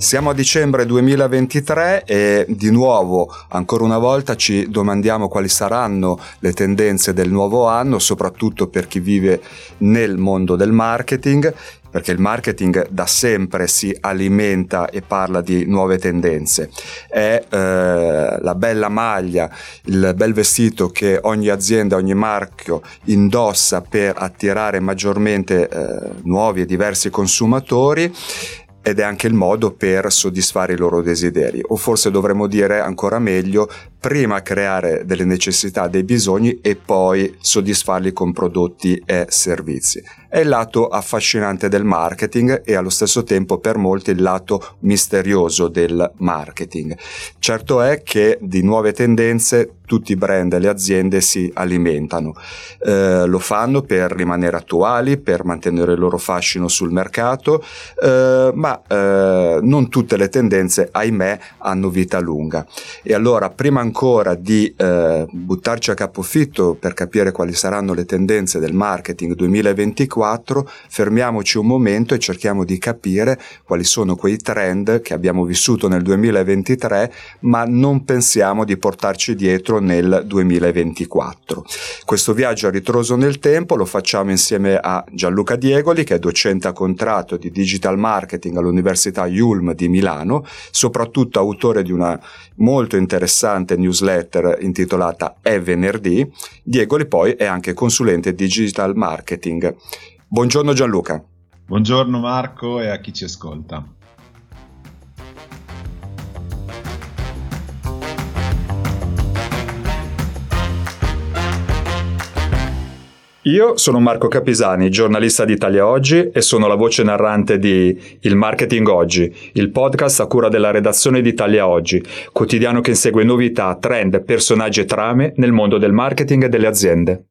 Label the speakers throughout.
Speaker 1: Siamo a dicembre 2023 e di nuovo, ancora una volta, ci domandiamo quali saranno le tendenze del nuovo anno, soprattutto per chi vive nel mondo del marketing perché il marketing da sempre si alimenta e parla di nuove tendenze. È eh, la bella maglia, il bel vestito che ogni azienda, ogni marchio indossa per attirare maggiormente eh, nuovi e diversi consumatori ed è anche il modo per soddisfare i loro desideri, o forse dovremmo dire ancora meglio, prima creare delle necessità, dei bisogni e poi soddisfarli con prodotti e servizi. È il lato affascinante del marketing e allo stesso tempo per molti il lato misterioso del marketing. Certo è che di nuove tendenze tutti i brand e le aziende si alimentano. Eh, lo fanno per rimanere attuali, per mantenere il loro fascino sul mercato, eh, ma eh, non tutte le tendenze, ahimè, hanno vita lunga. E allora, prima ancora di eh, buttarci a capofitto per capire quali saranno le tendenze del marketing 2024, fermiamoci un momento e cerchiamo di capire quali sono quei trend che abbiamo vissuto nel 2023, ma non pensiamo di portarci dietro nel 2024. Questo viaggio a ritroso nel tempo lo facciamo insieme a Gianluca Diegoli, che è docente a contratto di digital marketing all'Università Ulm di Milano, soprattutto autore di una molto interessante newsletter intitolata È venerdì. Diegoli poi è anche consulente digital marketing. Buongiorno Gianluca.
Speaker 2: Buongiorno Marco e a chi ci ascolta.
Speaker 1: Io sono Marco Capisani, giornalista di Italia Oggi e sono la voce narrante di Il Marketing Oggi, il podcast a cura della redazione di Italia Oggi, quotidiano che insegue novità, trend, personaggi e trame nel mondo del marketing e delle aziende.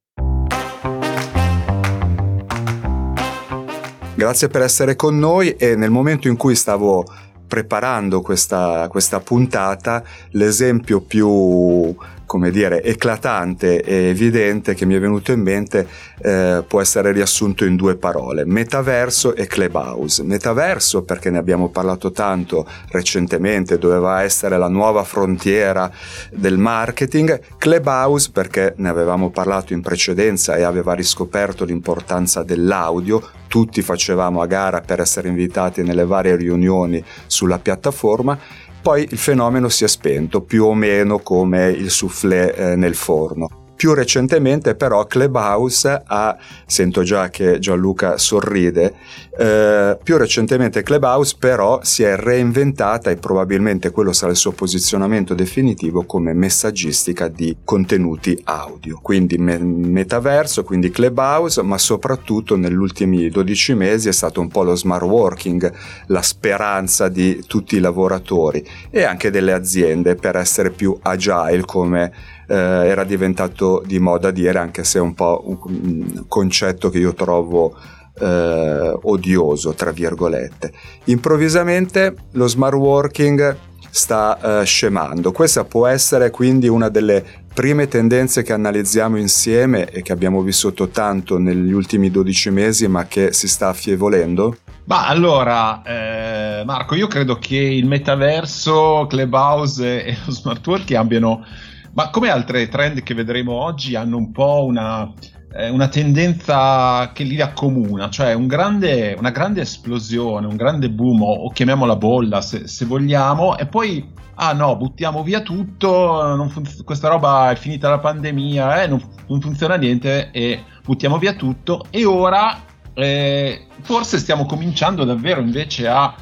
Speaker 1: Grazie per essere con noi e nel momento in cui stavo preparando questa, questa puntata, l'esempio più come dire, eclatante e evidente che mi è venuto in mente eh, può essere riassunto in due parole, metaverso e clubhouse. Metaverso perché ne abbiamo parlato tanto recentemente, doveva essere la nuova frontiera del marketing, clubhouse perché ne avevamo parlato in precedenza e aveva riscoperto l'importanza dell'audio, tutti facevamo a gara per essere invitati nelle varie riunioni sulla piattaforma poi il fenomeno si è spento, più o meno come il soufflé eh, nel forno. Più recentemente però Clubhouse ha, sento già che Gianluca sorride, eh, più recentemente Clubhouse però si è reinventata e probabilmente quello sarà il suo posizionamento definitivo come messaggistica di contenuti audio. Quindi me- metaverso, quindi Clubhouse, ma soprattutto negli ultimi 12 mesi è stato un po' lo smart working, la speranza di tutti i lavoratori e anche delle aziende per essere più agile come eh, era diventato di moda dire, anche se è un po' un concetto che io trovo eh, odioso, tra virgolette. Improvvisamente lo smart working sta eh, scemando. Questa può essere quindi una delle prime tendenze che analizziamo insieme e che abbiamo vissuto tanto negli ultimi 12 mesi, ma che si sta affievolendo?
Speaker 2: Ma allora, eh, Marco, io credo che il metaverso, Clubhouse e lo smart working abbiano ma come altre trend che vedremo oggi hanno un po' una, eh, una tendenza che li accomuna, cioè un grande, una grande esplosione, un grande boom, o, chiamiamola bolla se, se, vogliamo, e poi, ah no, buttiamo via tutto, fun- questa roba è finita la pandemia, eh, non, non funziona niente e buttiamo via tutto, e ora eh, forse stiamo cominciando davvero invece a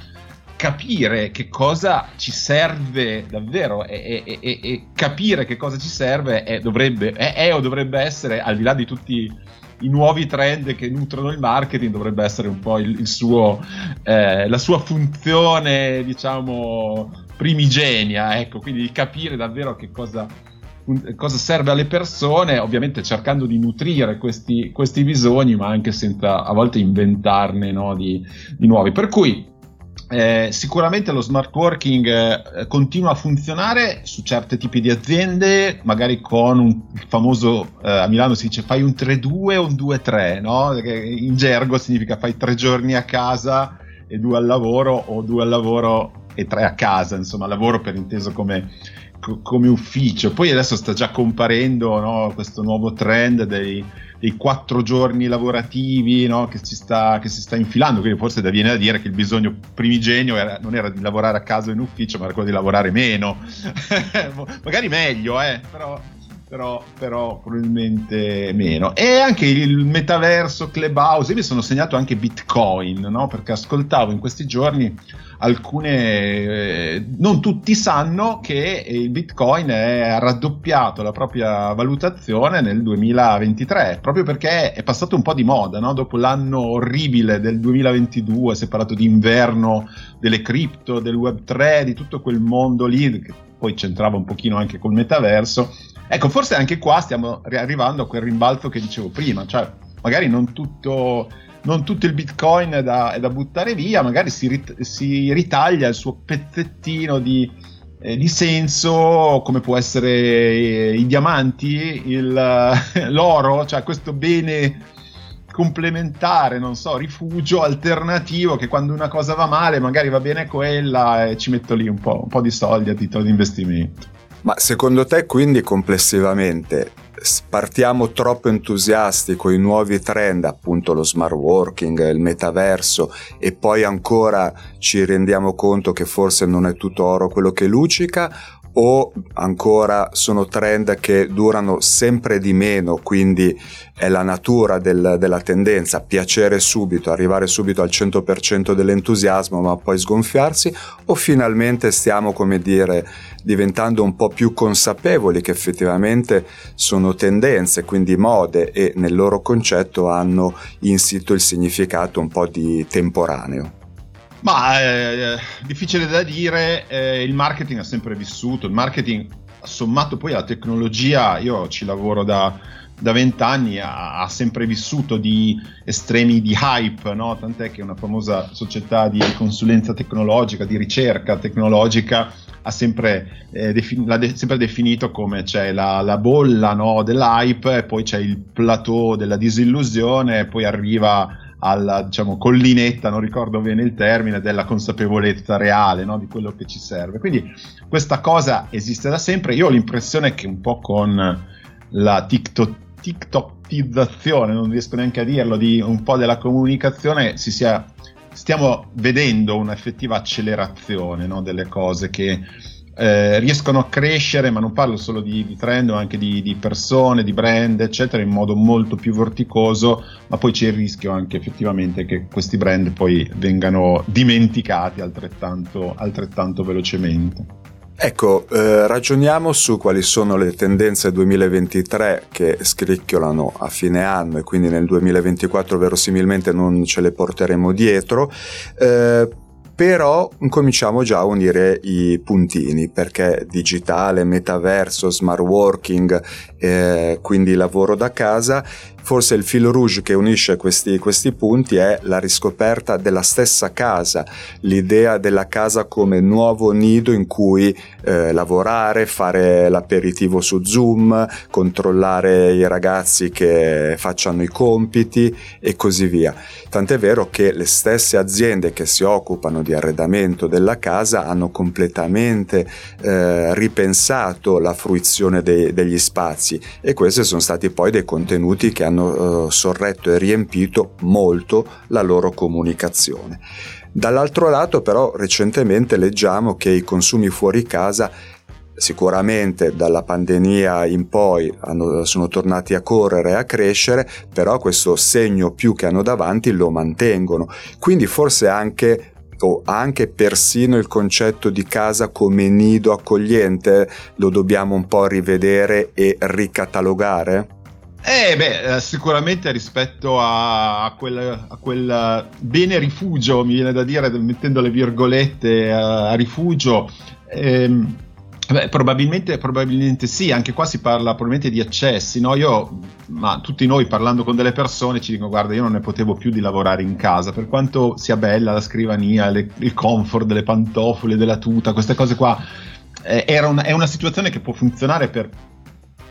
Speaker 2: capire che cosa ci serve davvero e, e, e, e capire che cosa ci serve è, dovrebbe, è, è, o dovrebbe essere, al di là di tutti i nuovi trend che nutrono il marketing, dovrebbe essere un po' il, il suo, eh, la sua funzione, diciamo, primigenia, ecco, quindi di capire davvero che cosa, cosa serve alle persone, ovviamente cercando di nutrire questi, questi bisogni, ma anche senza a volte inventarne no, di, di nuovi. Per cui eh, sicuramente lo smart working eh, continua a funzionare su certi tipi di aziende, magari con un, famoso eh, a Milano si dice fai un 3-2 o un 2-3, no? Che in gergo significa fai tre giorni a casa e due al lavoro o due al lavoro e tre a casa, insomma, lavoro per inteso come, come ufficio. Poi adesso sta già comparendo no, questo nuovo trend dei, dei quattro giorni lavorativi no, che, sta, che, si sta infilando, quindi forse viene da dire che il bisogno primigenio era, non era di lavorare a casa in ufficio, ma era quello di lavorare meno. Magari meglio, eh, però però, però, probabilmente meno. E anche il metaverso Clubhouse, io mi sono segnato anche Bitcoin, no? perché ascoltavo in questi giorni alcune, eh, non tutti sanno che il Bitcoin è raddoppiato la propria valutazione nel 2023, proprio perché è passato un po' di moda, no? dopo l'anno orribile del 2022, si è parlato di inverno delle cripto, del Web3, di tutto quel mondo lì, che poi c'entrava un pochino anche col metaverso Ecco, forse anche qua stiamo arrivando a quel rimbalzo che dicevo prima, cioè magari non tutto, non tutto il bitcoin è da, è da, buttare via, magari si, rit- si, ritaglia il suo pezzettino di, eh, di senso, come può essere eh, i diamanti, il, l'oro, cioè questo bene complementare, non so, rifugio alternativo che quando una cosa va male magari va bene quella e ci metto lì un po', un po di soldi a titolo di investimento.
Speaker 1: Ma secondo te quindi complessivamente partiamo troppo entusiasti con i nuovi trend, appunto lo smart working, il metaverso e poi ancora ci rendiamo conto che forse non è tutto oro quello che luccica o ancora sono trend che durano sempre di meno, quindi è la natura del, della tendenza, piacere subito, arrivare subito al 100% dell'entusiasmo ma poi sgonfiarsi, o finalmente stiamo, come dire, diventando un po' più consapevoli che effettivamente sono tendenze, quindi mode e nel loro concetto hanno insito il significato un po' di temporaneo.
Speaker 2: Ma è eh, difficile da dire, eh, il marketing ha sempre vissuto, il marketing sommato poi alla tecnologia, io ci lavoro da vent'anni, ha, ha, sempre vissuto di estremi di hype, no? tant'è che una famosa società di consulenza tecnologica, di ricerca tecnologica, ha sempre, eh, defin- l'ha de- sempre definito come c'è la, la bolla no? dell'hype, poi c'è il plateau della disillusione, poi arriva alla diciamo, collinetta, non ricordo bene il termine, della consapevolezza reale no? di quello che ci serve. Quindi questa cosa esiste da sempre. Io ho l'impressione che un po' con la TikTok, TikTokizzazione, non riesco neanche a dirlo, di un po' della comunicazione si sia, stiamo vedendo un'effettiva accelerazione no? delle cose che eh, riescono a crescere, ma non parlo solo di, di trend, ma anche di, di, persone, di brand, eccetera, in modo molto più vorticoso, ma poi c'è il rischio anche effettivamente che questi brand poi vengano dimenticati altrettanto, altrettanto velocemente.
Speaker 1: Ecco, eh, ragioniamo su quali sono le tendenze 2023 che scricchiolano a fine anno e quindi nel 2024 verosimilmente non ce le porteremo dietro. Eh, però cominciamo già a unire i puntini perché digitale, metaverso, smart working, eh, quindi lavoro da casa Forse il filo rouge che unisce questi, questi punti è la riscoperta della stessa casa, l'idea della casa come nuovo nido in cui eh, lavorare, fare l'aperitivo su Zoom, controllare i ragazzi che facciano i compiti e così via. Tant'è vero che le stesse aziende che si occupano di arredamento della casa hanno completamente eh, ripensato la fruizione dei, degli spazi e questi sono stati poi dei contenuti che hanno hanno eh, sorretto e riempito molto la loro comunicazione. Dall'altro lato però recentemente leggiamo che i consumi fuori casa sicuramente dalla pandemia in poi hanno, sono tornati a correre e a crescere, però questo segno più che hanno davanti lo mantengono. Quindi forse anche o anche persino il concetto di casa come nido accogliente lo dobbiamo un po' rivedere e ricatalogare?
Speaker 2: Eh beh, eh, sicuramente rispetto a, quel, a, quel, bene rifugio, mi viene da dire, mettendo le virgolette a, a rifugio, ehm, beh, probabilmente, probabilmente, sì, anche qua si parla probabilmente di accessi, no? Io, ma tutti noi parlando con delle persone ci dicono guarda io non ne potevo più di lavorare in casa, per quanto sia bella la scrivania, le, il comfort delle pantofole, della tuta, queste cose qua, eh, una, è una situazione che può funzionare per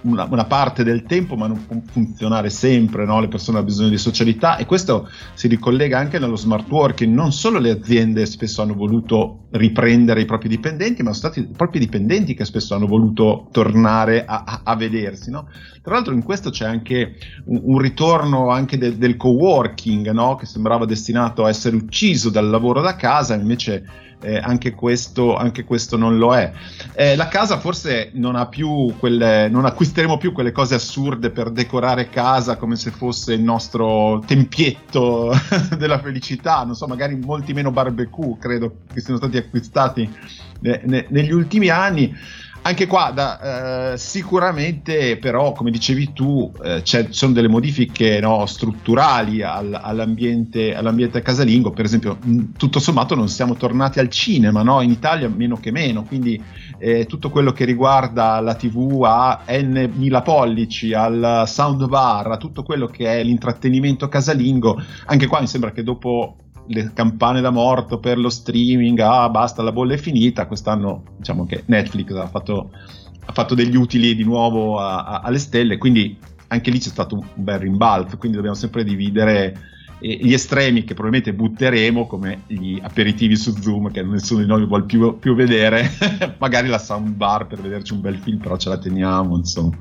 Speaker 2: una, una, parte del tempo, ma non può funzionare sempre, no? le persone hanno bisogno di socialità e questo si ricollega anche nello smart working, non solo le aziende spesso hanno voluto riprendere i propri dipendenti, ma sono stati i propri dipendenti che spesso hanno voluto tornare a, a, a vedersi. No? Tra l'altro in questo c'è anche un, un ritorno anche de, del co-working, no? che sembrava destinato a essere ucciso dal lavoro da casa, invece eh, anche, questo, anche, questo, non lo è. Eh, la casa forse non ha più quelle, non acquisteremo più quelle cose assurde per decorare casa come se fosse il nostro tempietto della felicità, non so, magari molti meno barbecue credo che siano stati acquistati ne, ne, negli ultimi anni anche qua da, eh, sicuramente però come dicevi tu eh, ci sono delle modifiche no, strutturali al, all'ambiente, all'ambiente, casalingo per esempio tutto sommato non siamo tornati al cinema no? in Italia meno che meno quindi eh, tutto quello che riguarda la tv a n mila pollici al soundbar a tutto quello che è l'intrattenimento casalingo anche qua mi sembra che dopo le campane da morto per lo streaming, ah basta, la bolla è finita, quest'anno diciamo che Netflix ha fatto, ha fatto degli utili di nuovo a, a, alle stelle, quindi anche lì c'è stato un bel rimbalzo, quindi dobbiamo sempre dividere eh, gli estremi che probabilmente butteremo come gli aperitivi su Zoom che nessuno di noi vuole più, più vedere, magari la soundbar per vederci un bel film, però ce la teniamo, insomma.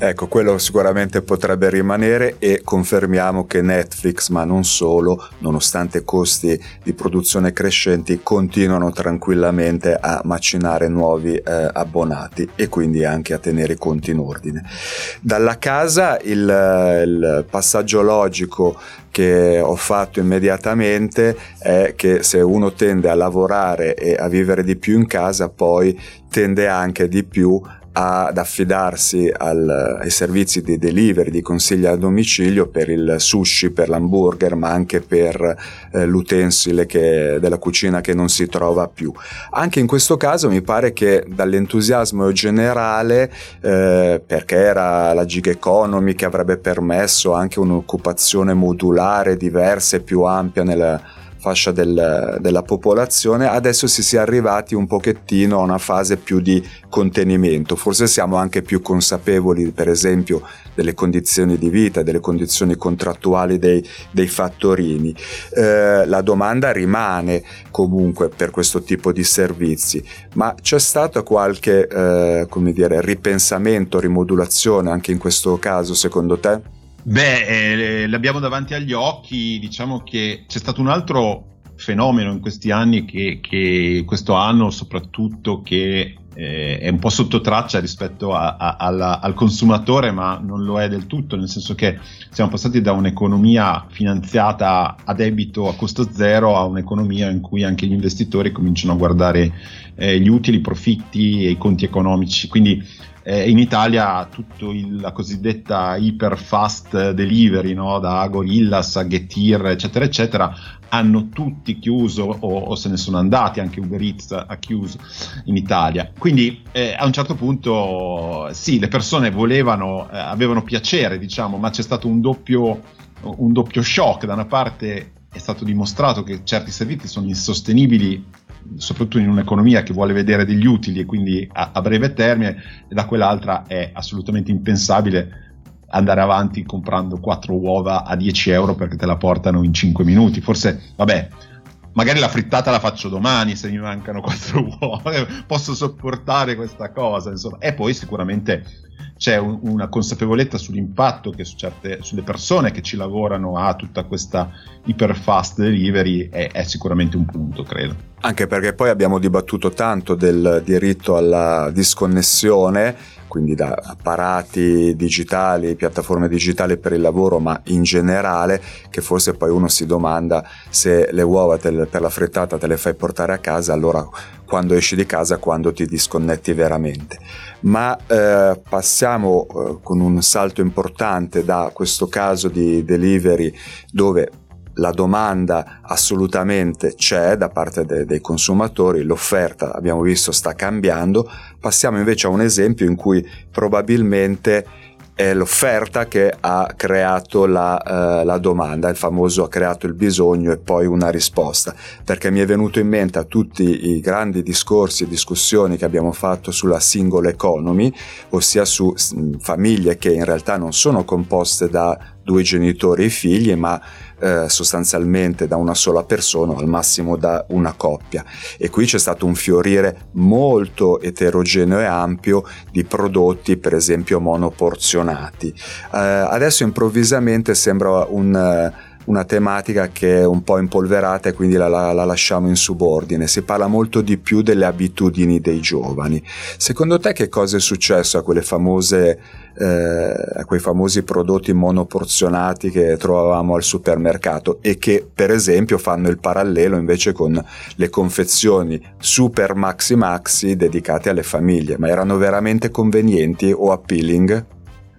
Speaker 1: Ecco, quello sicuramente potrebbe rimanere e confermiamo che Netflix, ma non solo, nonostante costi di produzione crescenti, continuano tranquillamente a macinare nuovi eh, abbonati e quindi anche a tenere i conti in ordine. Dalla casa il, il passaggio logico che ho fatto immediatamente è che se uno tende a lavorare e a vivere di più in casa, poi tende anche di più ad affidarsi al, ai servizi di delivery, di consigli a domicilio per il sushi, per l'hamburger, ma anche per eh, l'utensile che, della cucina che non si trova più. Anche in questo caso mi pare che dall'entusiasmo generale, eh, perché era la gig economy che avrebbe permesso anche un'occupazione modulare diversa e più ampia nella fascia del, della popolazione, adesso si sia arrivati un pochettino a una fase più di contenimento. Forse siamo anche più consapevoli, per esempio, delle condizioni di vita, delle condizioni contrattuali dei, dei fattorini. Eh, la domanda rimane comunque per questo tipo di servizi, ma c'è stato qualche eh, come dire, ripensamento, rimodulazione anche in questo caso secondo te?
Speaker 2: Beh, eh, l'abbiamo davanti agli occhi, diciamo che c'è stato un altro fenomeno in questi anni che, che questo anno soprattutto che eh, è un po' sotto traccia rispetto a, a, alla, al consumatore, ma non lo è del tutto, nel senso che siamo passati da un'economia finanziata a debito a costo zero a un'economia in cui anche gli investitori cominciano a guardare eh, gli utili, i profitti e i conti economici. Quindi eh, in Italia tutto il, la cosiddetta hyper fast delivery, no? da Gorillas a Getir, eccetera, eccetera, hanno tutti chiuso o, o, se ne sono andati, anche Uber Eats ha chiuso in Italia. Quindi eh, a un certo punto sì, le persone volevano, eh, avevano piacere, diciamo, ma c'è stato un doppio, un doppio shock. Da una parte è stato dimostrato che certi servizi sono insostenibili soprattutto in un'economia che vuole vedere degli utili e quindi a, a breve termine, e da quell'altra è assolutamente impensabile andare avanti comprando quattro uova a 10 euro perché te la portano in 5 minuti. Forse, vabbè, magari la frittata la faccio domani se mi mancano quattro uova, posso sopportare questa cosa, insomma. E poi sicuramente c'è un, una consapevolezza sull'impatto che su certe, sulle persone che ci lavorano a tutta questa iper fast delivery è, è sicuramente un punto, credo.
Speaker 1: Anche perché poi abbiamo dibattuto tanto del diritto alla disconnessione quindi da apparati digitali, piattaforme digitali per il lavoro, ma in generale, che forse poi uno si domanda se le uova le, per la frittata te le fai portare a casa, allora quando esci di casa, quando ti disconnetti veramente. Ma eh, passiamo eh, con un salto importante da questo caso di delivery dove la domanda assolutamente c'è da parte de- dei consumatori, l'offerta abbiamo visto sta cambiando, passiamo invece a un esempio in cui probabilmente è l'offerta che ha creato la, uh, la, domanda, il famoso ha creato il bisogno e poi una risposta, perché mi è venuto in mente a tutti i grandi discorsi e discussioni che abbiamo fatto sulla single economy, ossia su mh, famiglie che in realtà non sono composte da due genitori e figli, ma eh, sostanzialmente da una sola persona, al massimo da una coppia. E qui c'è stato un fiorire molto eterogeneo e ampio di prodotti, per esempio monoporzionati. Eh, adesso improvvisamente sembra un una tematica che è un po' impolverata e quindi la, la, la, lasciamo in subordine. Si parla molto di più delle abitudini dei giovani. Secondo te che cosa è successo a quelle famose eh, a quei famosi prodotti monoporzionati che trovavamo al supermercato e che per esempio fanno il parallelo invece con le confezioni super maxi maxi dedicate alle famiglie, ma erano veramente convenienti o appealing?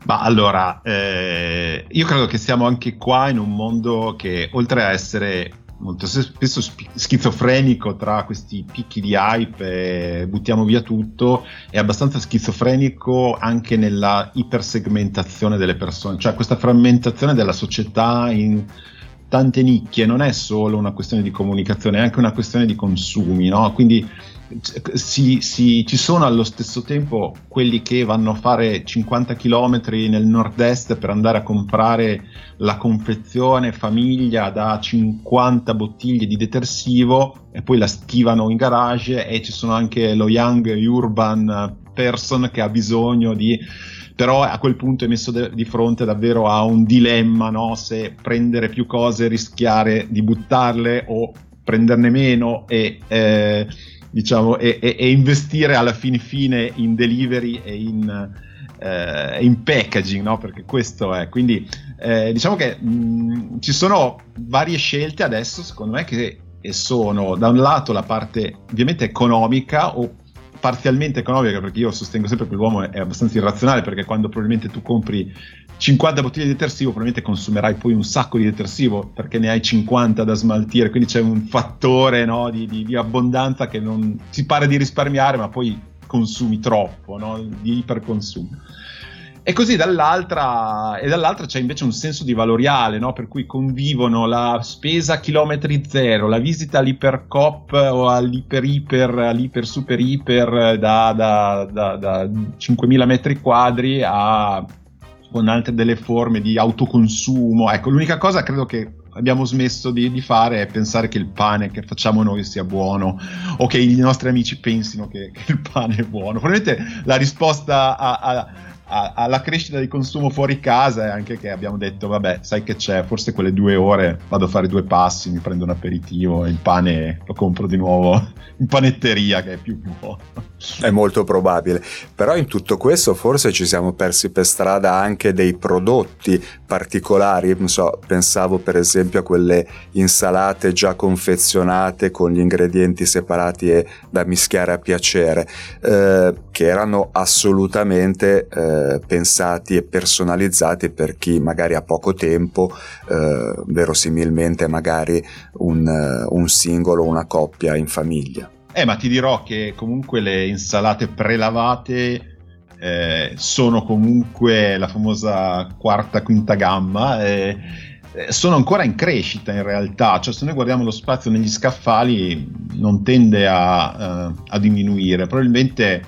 Speaker 2: Ma allora, eh, io credo che siamo anche qua in un mondo che oltre a essere molto spesso schizofrenico tra questi picchi di hype e buttiamo via tutto, è abbastanza schizofrenico anche nella ipersegmentazione delle persone, cioè questa frammentazione della società in tante nicchie non è solo una questione di comunicazione, è anche una questione di consumi, no? Quindi si, si, ci sono allo stesso tempo quelli che vanno a fare 50 km nel nord-est per andare a comprare la confezione famiglia da 50 bottiglie di detersivo e poi la schivano in garage e ci sono anche lo young urban person che ha bisogno di però a quel punto è messo de- di fronte davvero a un dilemma no? se prendere più cose rischiare di buttarle o prenderne meno e eh, diciamo, e, e, e, investire alla fine fine in delivery e in, eh, in packaging, no? perché questo è. Quindi eh, diciamo che mh, ci sono varie scelte adesso, secondo me, che sono da un lato la parte ovviamente economica o parzialmente economica, perché io sostengo sempre che l'uomo è abbastanza irrazionale, perché quando probabilmente tu compri 50 bottiglie di detersivo, probabilmente consumerai poi un sacco di detersivo perché ne hai 50 da smaltire, quindi c'è un fattore no, di, di, di, abbondanza che non si pare di risparmiare, ma poi consumi troppo, no, di iperconsumo. E così dall'altra, e dall'altra c'è invece un senso di valoriale, no? per cui convivono la spesa a chilometri zero, la visita all'ipercop o all'iperiper, all'iper super iper da, da, da, da 5.000 metri quadri a con altre delle forme di autoconsumo. Ecco, l'unica cosa credo che abbiamo smesso di, di, fare è pensare che il pane che facciamo noi sia buono o che i nostri amici pensino che, che il pane è buono. Probabilmente la risposta a, a alla crescita di consumo fuori casa è anche che abbiamo detto vabbè sai che c'è forse quelle due ore vado a fare due passi mi prendo un aperitivo e il pane lo compro di nuovo in panetteria che è più buono
Speaker 1: è molto probabile però in tutto questo forse ci siamo persi per strada anche dei prodotti particolari so pensavo per esempio a quelle insalate già confezionate con gli ingredienti separati e da mischiare a piacere eh, che erano assolutamente eh, pensati e personalizzati per chi magari ha poco tempo, eh, verosimilmente magari un, eh, un singolo o una coppia in famiglia.
Speaker 2: Eh, ma ti dirò che comunque le insalate prelavate eh, sono comunque la famosa quarta, quinta gamma. Eh, eh, sono ancora in crescita in realtà, cioè se noi guardiamo lo spazio negli scaffali non tende a, uh, a diminuire, probabilmente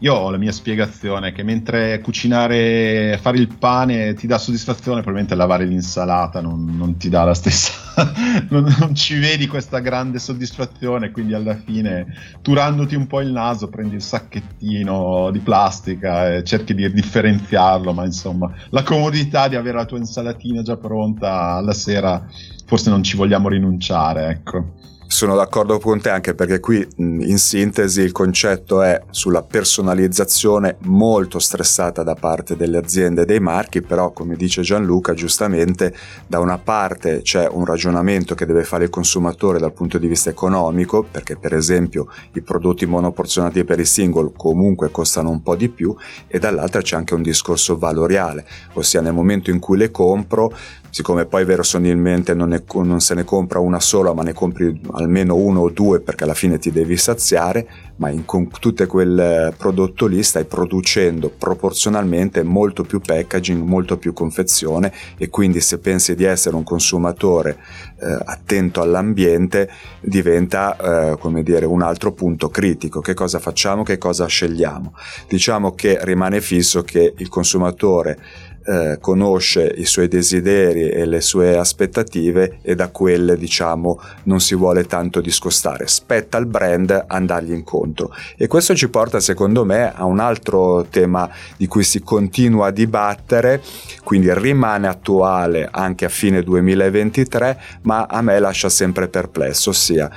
Speaker 2: io ho la mia spiegazione che mentre cucinare, fare il pane ti dà soddisfazione, probabilmente lavare l'insalata non, non ti dà la stessa, non, non, ci vedi questa grande soddisfazione, quindi alla fine turandoti un po' il naso prendi il sacchettino di plastica e cerchi di differenziarlo, ma insomma la comodità di avere la tua insalatina già pronta alla sera forse non ci vogliamo rinunciare, ecco.
Speaker 1: Sono d'accordo con te anche perché qui in sintesi il concetto è sulla personalizzazione molto stressata da parte delle aziende e dei marchi, però come dice Gianluca giustamente da una parte c'è un ragionamento che deve fare il consumatore dal punto di vista economico, perché per esempio i prodotti monoporzionati per il single comunque costano un po' di più e dall'altra c'è anche un discorso valoriale, ossia nel momento in cui le compro siccome poi verosimilmente non, ne, non se ne compra una sola, ma ne compri almeno uno o due perché alla fine ti devi saziare, ma in con tutto quel prodotto lì stai producendo proporzionalmente molto più packaging, molto più confezione e quindi se pensi di essere un consumatore eh, attento all'ambiente diventa eh, come dire un altro punto critico. Che cosa facciamo? Che cosa scegliamo? Diciamo che rimane fisso che il consumatore eh, conosce i suoi desideri e le sue aspettative e da quelle diciamo non si vuole tanto discostare. Spetta al brand andargli incontro. E questo ci porta secondo me a un altro tema di cui si continua a dibattere quindi rimane attuale anche a fine 2023 ma a me lascia sempre perplesso ossia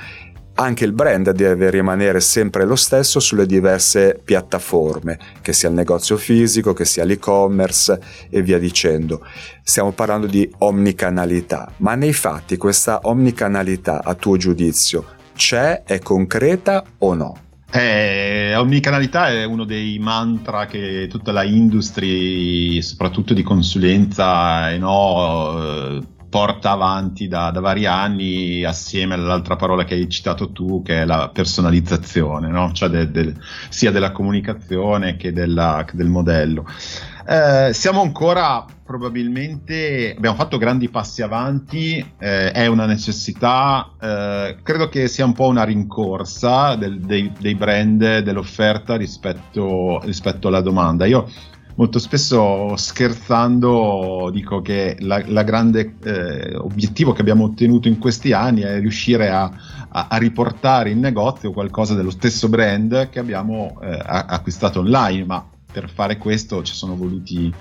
Speaker 1: anche il brand deve rimanere sempre lo stesso sulle diverse piattaforme, che sia il negozio fisico, che sia l'e-commerce e via dicendo. Stiamo parlando di omnicanalità, ma nei fatti questa omnicanalità, a tuo giudizio, c'è, è concreta o no?
Speaker 2: Eh, omnicanalità è uno dei mantra che tutta la industria, soprattutto di consulenza, eh, no, eh, porta avanti da, da, vari anni assieme all'altra parola che hai citato tu che è la personalizzazione no? cioè de, de, sia della comunicazione che, della, che del modello eh, siamo ancora probabilmente abbiamo fatto grandi passi avanti eh, è una necessità eh, credo che sia un po' una rincorsa del, dei, dei, brand dell'offerta rispetto, rispetto alla domanda io molto spesso scherzando dico che la grande eh, obiettivo che abbiamo ottenuto in questi anni è riuscire a, a, a riportare in negozio qualcosa dello stesso brand che abbiamo eh, acquistato online, ma per fare questo ci sono voluti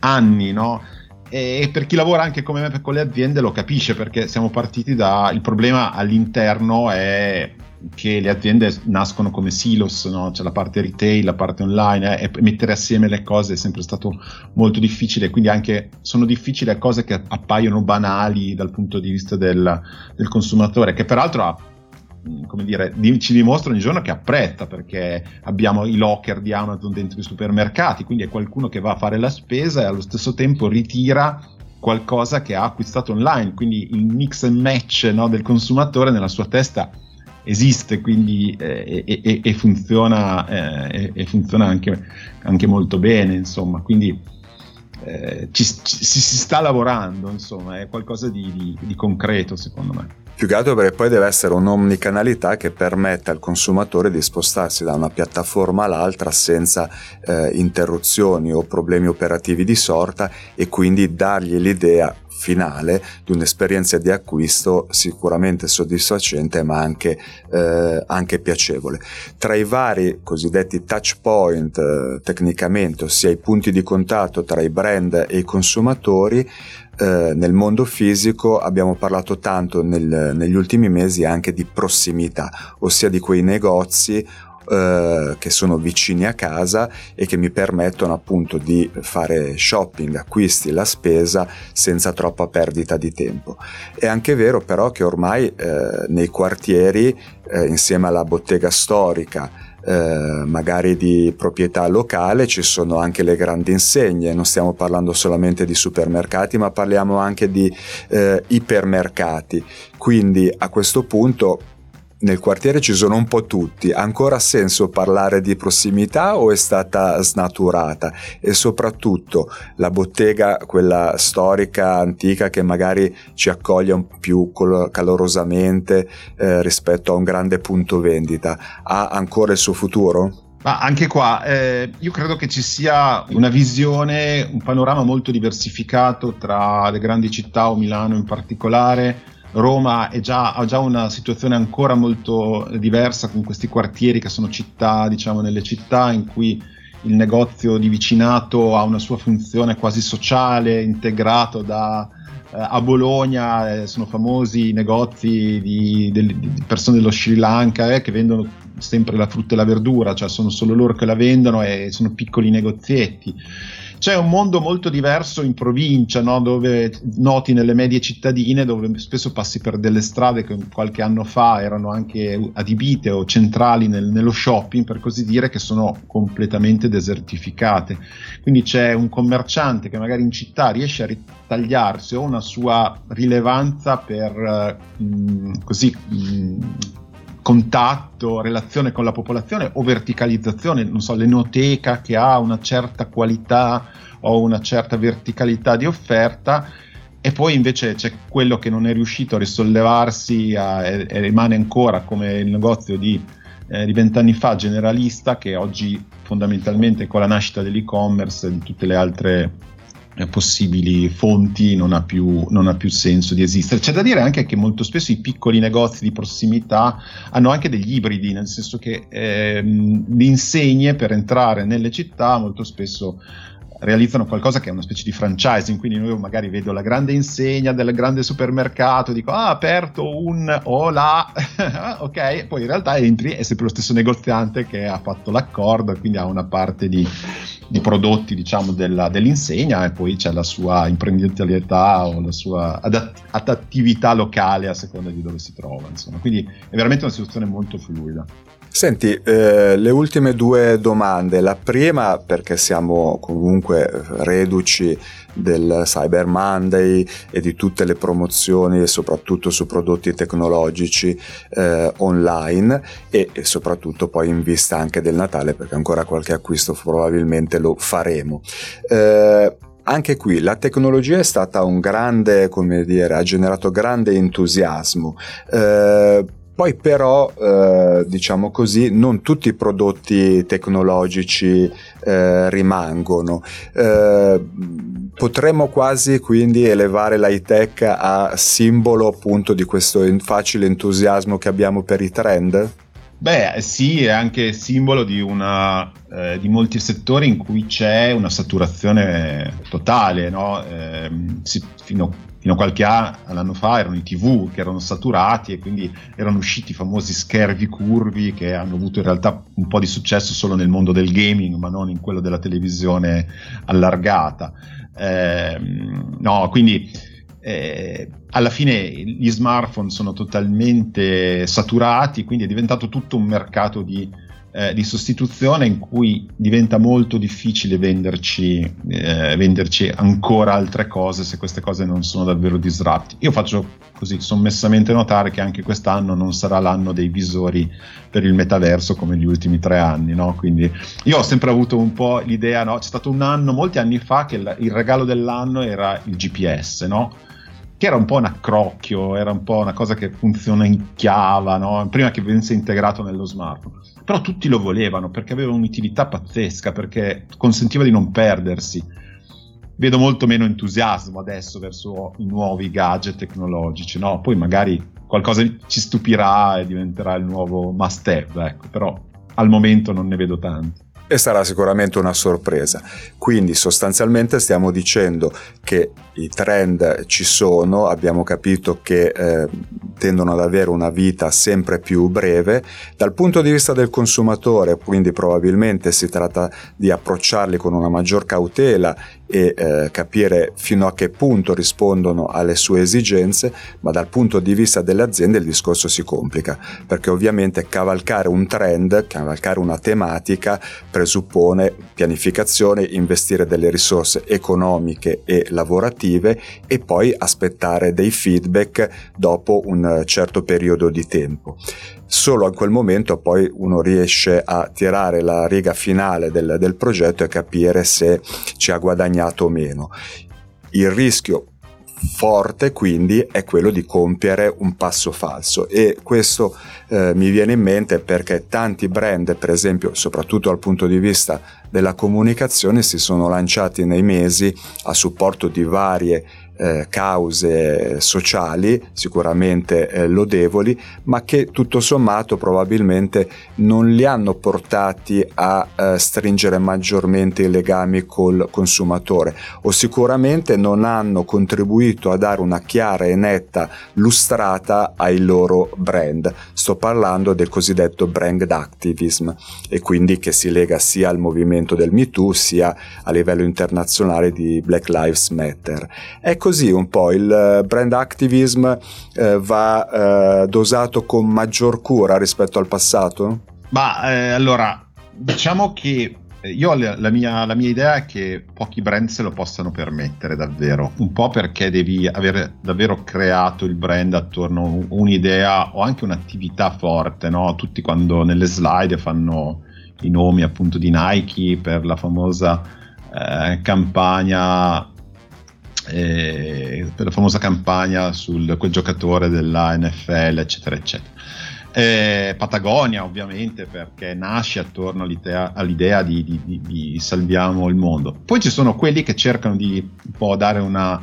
Speaker 2: anni, no? E per chi lavora anche come me con le aziende lo capisce perché siamo partiti da il problema all'interno è che le aziende nascono come silos, no? c'è la parte retail, la parte online eh, e mettere assieme le cose è sempre stato molto difficile, quindi anche sono difficili cose che appaiono banali dal punto di vista del, del consumatore, che peraltro ha come dire, ci dimostra ogni giorno che apprezza perché abbiamo i locker di Amazon dentro i supermercati, quindi è qualcuno che va a fare la spesa e allo stesso tempo ritira qualcosa che ha acquistato online, quindi il mix and match no, del consumatore nella sua testa esiste quindi eh, e, e, funziona, eh, e, funziona anche, anche, molto bene insomma. Quindi eh, ci, ci, si sta lavorando insomma è qualcosa di, di, di concreto secondo me
Speaker 1: più che altro perché poi deve essere un'omnicanalità che permetta al consumatore di spostarsi da una piattaforma all'altra senza eh, interruzioni o problemi operativi di sorta e quindi dargli l'idea finale di un'esperienza di acquisto sicuramente soddisfacente ma anche, eh, anche piacevole. Tra i vari cosiddetti touch point eh, tecnicamente, ossia i punti di contatto tra i brand e i consumatori, eh, nel mondo fisico abbiamo parlato tanto nel, negli ultimi mesi anche di prossimità, ossia di quei negozi eh, che sono vicini a casa e che mi permettono appunto di fare shopping, acquisti, la spesa senza troppa perdita di tempo. È anche vero però che ormai eh, nei quartieri, eh, insieme alla bottega storica, eh, magari di proprietà locale ci sono anche le grandi insegne, non stiamo parlando solamente di supermercati ma parliamo anche di eh, ipermercati, quindi a questo punto nel quartiere ci sono un po' tutti, ha ancora senso parlare di prossimità o è stata snaturata? E soprattutto la bottega, quella storica, antica, che magari ci accoglie un più calorosamente eh, rispetto a un grande punto vendita, ha ancora il suo futuro?
Speaker 2: Ma anche qua, eh, io credo che ci sia una visione, un panorama molto diversificato tra le grandi città o Milano in particolare, Roma già, ha già una situazione ancora molto diversa con questi quartieri che sono città, diciamo, nelle città in cui il negozio di vicinato ha una sua funzione quasi sociale, integrato da eh, a Bologna, eh, sono famosi i negozi di, di, di persone dello Sri Lanka eh, che vendono sempre la frutta e la verdura, cioè sono solo loro che la vendono e sono piccoli negozietti C'è un mondo molto diverso in provincia, no? dove noti nelle medie cittadine, dove spesso passi per delle strade che qualche anno fa erano anche adibite o centrali nel, nello shopping, per così dire, che sono completamente desertificate. Quindi c'è un commerciante che magari in città riesce a ritagliarsi o una sua rilevanza per mh, mm, così mh, contatto, relazione con la popolazione o verticalizzazione, non so, l'enoteca che ha una certa qualità o una certa verticalità di offerta e poi invece c'è quello che non è riuscito a risollevarsi a, e, e, rimane ancora come il negozio di, eh, vent'anni fa generalista che oggi fondamentalmente con la nascita dell'e-commerce e di tutte le altre eh, possibili fonti non ha, più, non ha, più, senso di esistere. C'è da dire anche che molto spesso i piccoli negozi di prossimità hanno anche degli ibridi, nel senso che ehm, le insegne per entrare nelle città molto spesso realizzano qualcosa che è una specie di franchising, quindi noi magari vedo la grande insegna del grande supermercato, dico ah, aperto un o là, ok, poi in realtà entri è sempre lo stesso negoziante che ha fatto l'accordo, quindi ha una parte di, di prodotti diciamo della, dell'insegna e poi c'è la sua imprenditorialità o la sua adatt- adattività locale a seconda di dove si trova, insomma, quindi è veramente una situazione molto fluida.
Speaker 1: Senti, eh, le ultime due domande. La prima, perché siamo comunque reduci del Cyber Monday e di tutte le promozioni, soprattutto su prodotti tecnologici eh, online e, soprattutto poi in vista anche del Natale, perché ancora qualche acquisto probabilmente lo faremo. Eh, anche qui la tecnologia è stata un grande, come dire, ha generato grande entusiasmo. Eh, poi però, eh, diciamo così, non tutti i prodotti tecnologici eh, rimangono. Eh, potremmo quasi quindi elevare l'high tech a simbolo appunto di questo facile entusiasmo che abbiamo per i trend?
Speaker 2: Beh, sì, è anche simbolo di, una, eh, di molti settori in cui c'è una saturazione totale, no? eh, si, fino fino a qualche anno fa erano i TV che erano saturati e quindi erano usciti i famosi schervi curvi che hanno avuto in realtà un po' di successo solo nel mondo del gaming ma non in quello della televisione allargata. Eh, no, quindi eh, alla fine gli smartphone sono totalmente saturati, quindi è diventato tutto un mercato di eh, di sostituzione in cui diventa molto difficile venderci, eh, venderci, ancora altre cose se queste cose non sono davvero disrupti. Io faccio così sommessamente notare che anche quest'anno non sarà l'anno dei visori per il metaverso come gli ultimi tre anni, no? Quindi io ho sempre avuto un po' l'idea, no? C'è stato un anno, molti anni fa, che il regalo dell'anno era il GPS, no? Che era un po' un accrocchio, era un po' una cosa che funziona chiava, no? prima che venisse integrato nello smartphone. Però tutti lo volevano perché aveva un'utilità pazzesca, perché consentiva di non perdersi. Vedo molto meno entusiasmo adesso verso i nuovi gadget tecnologici, no? Poi magari qualcosa ci stupirà e diventerà il nuovo must have, ecco, però al momento non ne vedo tanti
Speaker 1: e sarà sicuramente una sorpresa. Quindi sostanzialmente stiamo dicendo che i trend ci sono, abbiamo capito che eh, tendono ad avere una vita sempre più breve. Dal punto di vista del consumatore, quindi probabilmente si tratta di approcciarli con una maggior cautela e eh, capire fino a che punto rispondono alle sue esigenze, ma dal punto di vista delle aziende il discorso si complica, perché ovviamente cavalcare un trend, cavalcare una tematica presuppone pianificazione, investire delle risorse economiche e lavorative e poi aspettare dei feedback dopo un certo periodo di tempo solo in quel momento poi uno riesce a tirare la riga finale del, del progetto e capire se ci ha guadagnato o meno. Il rischio forte quindi è quello di compiere un passo falso. E questo eh, mi viene in mente perché tanti brand per esempio soprattutto dal punto di vista della comunicazione si sono lanciati nei mesi a supporto di varie eh, cause sociali sicuramente eh, lodevoli, ma che tutto sommato probabilmente non li hanno portati a eh, stringere maggiormente i legami col consumatore o sicuramente non hanno contribuito a dare una chiara e netta lustrata ai loro brand. Sto parlando del cosiddetto brand activism e quindi che si lega sia al movimento del MeToo sia a livello internazionale di Black Lives Matter. È così un po' il eh, brand activism eh, va eh, dosato con maggior cura rispetto al passato?
Speaker 2: Ma eh, allora, diciamo che eh, io la, mia, la, mia, idea è che pochi brand se lo possano permettere davvero, un po' perché devi aver davvero creato il brand attorno a un'idea o anche un'attività forte, no? Tutti quando nelle slide fanno i nomi appunto di Nike per la famosa eh, campagna eh, per la famosa campagna sul quel giocatore della NFL eccetera eccetera eh, Patagonia ovviamente perché nasce attorno all'idea, all'idea di, di, di, di, salviamo il mondo. Poi ci sono quelli che cercano di un po' dare una,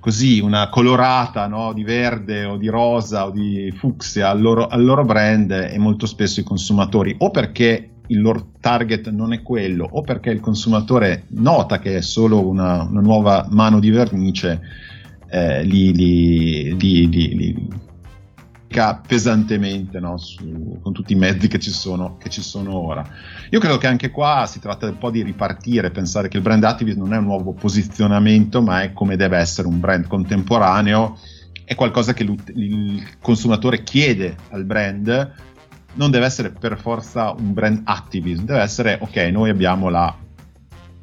Speaker 2: così, una colorata no? di verde o di rosa o di fucsia al loro, al loro brand e molto spesso i consumatori o perché il loro target non è quello o perché il consumatore nota che è solo una, una nuova mano di vernice eh, li, li, li, li pesantemente no? Su, con tutti i mezzi che ci, sono, che ci, sono, ora. Io credo che anche qua si tratta un po' di ripartire, pensare che il brand activism non è un nuovo posizionamento, ma è come deve essere un brand contemporaneo, è qualcosa che il consumatore chiede al brand, non deve essere per forza un brand activism, deve essere ok, noi abbiamo la,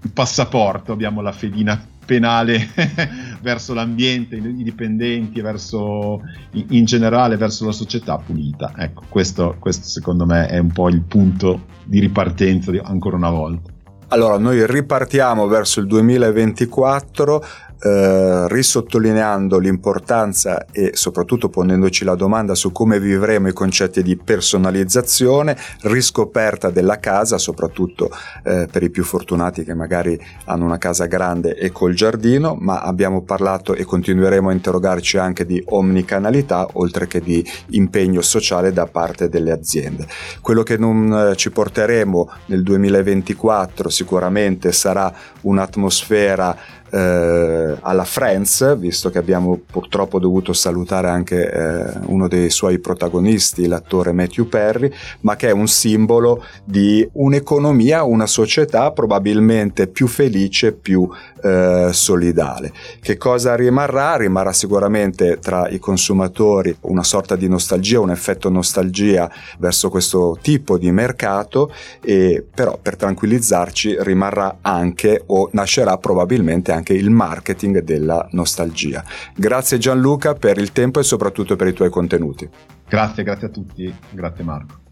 Speaker 2: il passaporto, abbiamo la fedina penale verso l'ambiente, i dipendenti, verso, in generale verso la società pulita. Ecco, questo, questo secondo me è un po' il punto di ripartenza di, ancora una volta.
Speaker 1: Allora, noi ripartiamo verso il 2024 eh, risottolineando l'importanza e soprattutto ponendoci la domanda su come vivremo i concetti di personalizzazione, riscoperta della casa, soprattutto eh, per i più fortunati che magari hanno una casa grande e col giardino, ma abbiamo parlato e continueremo a interrogarci anche di omnicanalità oltre che di impegno sociale da parte delle aziende. Quello che non eh, ci porteremo nel 2024 sicuramente sarà un'atmosfera eh, alla Friends, visto che abbiamo purtroppo dovuto salutare anche eh, uno dei suoi protagonisti, l'attore Matthew Perry, ma che è un simbolo di un'economia, una società probabilmente più felice, più eh, solidale. Che cosa rimarrà? Rimarrà sicuramente tra i consumatori una sorta di nostalgia, un effetto nostalgia verso questo tipo di mercato, e però per tranquillizzarci rimarrà anche o nascerà probabilmente anche il marketing della nostalgia. Grazie Gianluca per il tempo e soprattutto per i tuoi contenuti.
Speaker 2: Grazie, grazie a tutti, grazie Marco.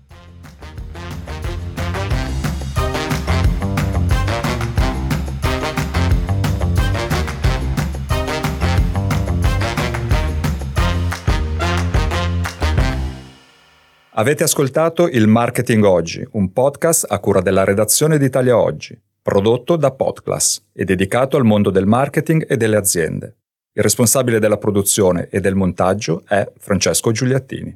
Speaker 1: Avete ascoltato il Marketing Oggi, un podcast a cura della redazione di Italia Oggi prodotto da Podclass e dedicato al mondo del marketing e delle aziende. Il responsabile della produzione e del montaggio è Francesco Giuliattini.